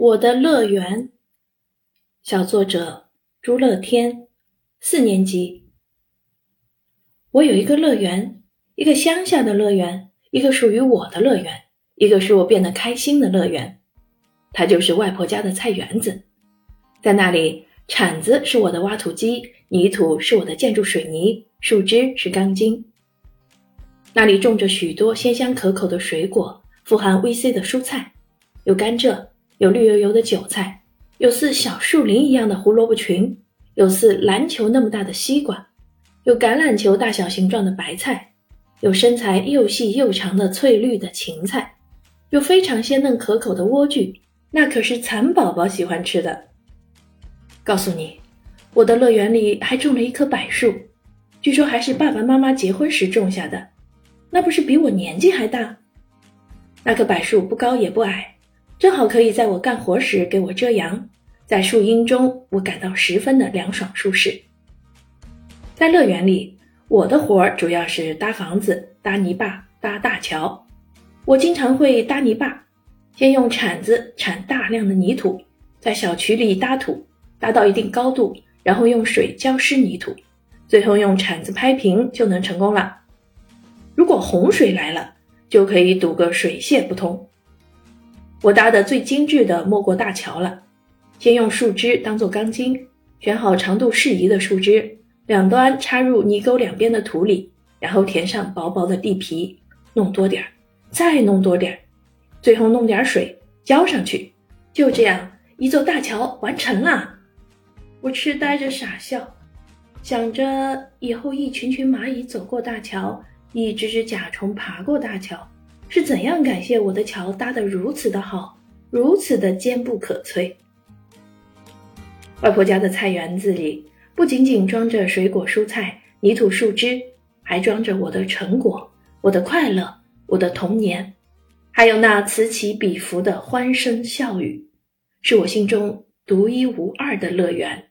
我的乐园，小作者朱乐天，四年级。我有一个乐园，一个乡下的乐园，一个属于我的乐园，一个使我变得开心的乐园。它就是外婆家的菜园子，在那里，铲子是我的挖土机，泥土是我的建筑水泥，树枝是钢筋。那里种着许多鲜香可口的水果，富含 VC 的蔬菜，有甘蔗。有绿油油的韭菜，有似小树林一样的胡萝卜群，有似篮球那么大的西瓜，有橄榄球大小形状的白菜，有身材又细又长的翠绿的芹菜，有非常鲜嫩可口的莴苣，那可是蚕宝宝喜欢吃的。告诉你，我的乐园里还种了一棵柏树，据说还是爸爸妈妈结婚时种下的，那不是比我年纪还大？那棵柏树不高也不矮。正好可以在我干活时给我遮阳，在树荫中，我感到十分的凉爽舒适。在乐园里，我的活儿主要是搭房子、搭泥巴、搭大桥。我经常会搭泥巴，先用铲子铲大量的泥土，在小渠里搭土，搭到一定高度，然后用水浇湿泥土，最后用铲子拍平就能成功了。如果洪水来了，就可以堵个水泄不通。我搭的最精致的莫过大桥了。先用树枝当做钢筋，选好长度适宜的树枝，两端插入泥沟两边的土里，然后填上薄薄的地皮，弄多点儿，再弄多点儿，最后弄点水浇上去。就这样，一座大桥完成了。我痴呆着傻笑，想着以后一群群蚂蚁走过大桥，一只只甲虫爬过大桥。是怎样感谢我的桥搭得如此的好，如此的坚不可摧？外婆家的菜园子里不仅仅装着水果蔬菜、泥土树枝，还装着我的成果、我的快乐、我的童年，还有那此起彼伏的欢声笑语，是我心中独一无二的乐园。